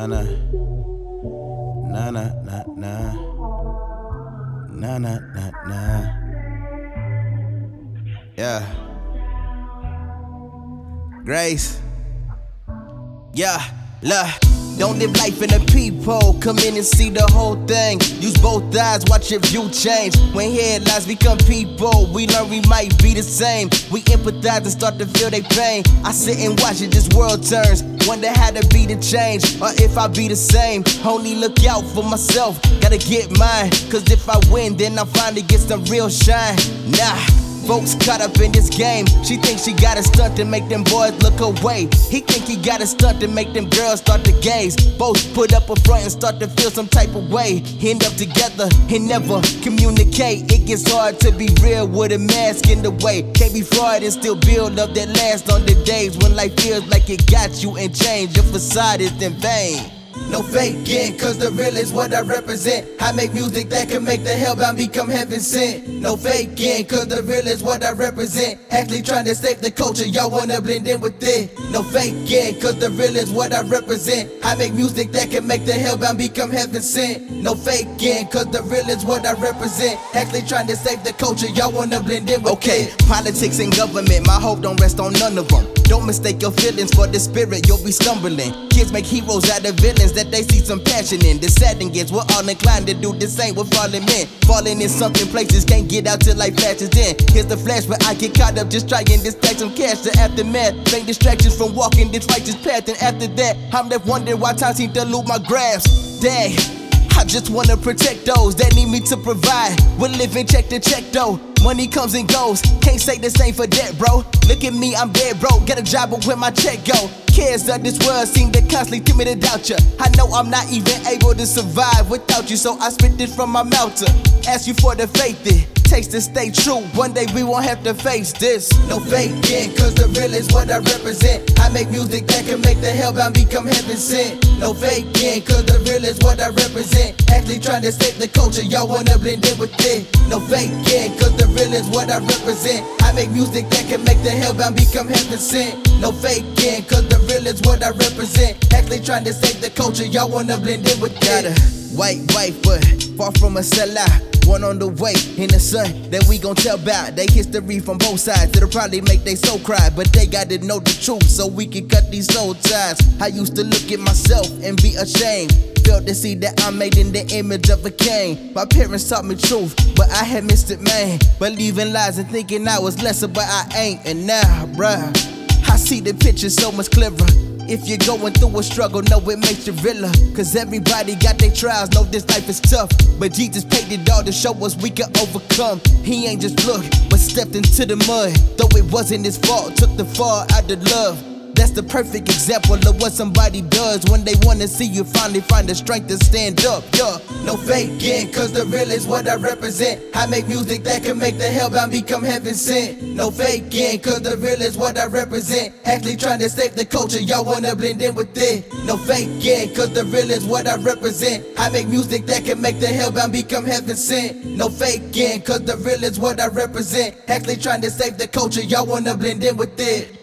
Nana. Nana, na, na. Nana, na, na. Yeah. Grace. Yeah look. Don't live life in a peephole. Come in and see the whole thing. Use both eyes, watch your view change. When headlines become people, we learn we might be the same. We empathize and start to feel their pain. I sit and watch it, this world turns. Wonder how to be the change, or if I be the same. Only look out for myself, gotta get mine. Cause if I win, then I finally get some real shine. Nah. Folks caught up in this game. She thinks she got a stunt to make them boys look away. He think he got a stunt to make them girls start to gaze. Both put up a front and start to feel some type of way. End up together and never communicate. It gets hard to be real with a mask in the way. Can't be fraud and still build up that last on the days when life feels like it got you and change. Your facade is in vain. No faking, cause the real is what I represent. I make music that can make the hellbound become heaven sent. No faking, cause the real is what I represent. Actually trying to save the culture, y'all wanna blend in with it. No faking, cause the real is what I represent. I make music that can make the hellbound become heaven sent. No faking, cause the real is what I represent. Actually trying to save the culture, y'all wanna blend in with okay. it. Politics and government, my hope don't rest on none of them. Don't mistake your feelings for the spirit, you'll be stumbling. Kids make heroes out of villains that they see some passion in. The sad thing is, we're all inclined to do the same with falling men. Falling in something places can't get out till life flashes in. Here's the flash, but I get caught up just trying to stack some cash. The aftermath, make distractions from walking this righteous path. And after that, I'm left wondering why time seems to lose my grasp. Dang. I just wanna protect those that need me to provide. We're living check to check though. Money comes and goes. Can't say the same for debt, bro. Look at me, I'm dead broke. Get a job, but where my check go? Cares of this world seem to constantly tempt me to doubt ya. I know I'm not even able to survive without you, so I spit this from my mouth to ask you for the faith. It takes to stay true. One day we won't have to face this. No faking, cause the real is what I represent. I make music that can make the hellbound become heaven sent. No faking, cause the real is what I represent. Actually trying to save the culture, y'all wanna blend in with it. No faking, cause the real is what I represent. I make music that can make the hellbound become heaven sent. No faking, cause the real is what I represent. Actually trying to save the culture, y'all wanna blend in with it. White wife, but far from a sellout. One on the way in the sun that we gon' tell about. They history from both sides. It'll probably make they soul cry, but they gotta know the truth so we can cut these soul ties. I used to look at myself and be ashamed. Felt to see that I'm made in the image of a king. My parents taught me truth, but I had missed it, man. Believing lies and thinking I was lesser, but I ain't. And now, bruh, I see the picture so much clearer. If you're going through a struggle, know it makes you realer. Cause everybody got their trials, know this life is tough. But Jesus paid it all to show us we can overcome. He ain't just looked, but stepped into the mud. Though it wasn't his fault, took the fall out of love. That's the perfect example of what somebody does when they wanna see you finally find the strength to stand up. Yeah, no faking, cause the real is what I represent. I make music that can make the hellbound become heaven sent. No faking, cause the real is what I represent. Actually trying to save the culture, y'all wanna blend in with it. No faking, cause the real is what I represent. I make music that can make the hellbound become heaven sent. No faking, cause the real is what I represent. Actually trying to save the culture, y'all wanna blend in with it.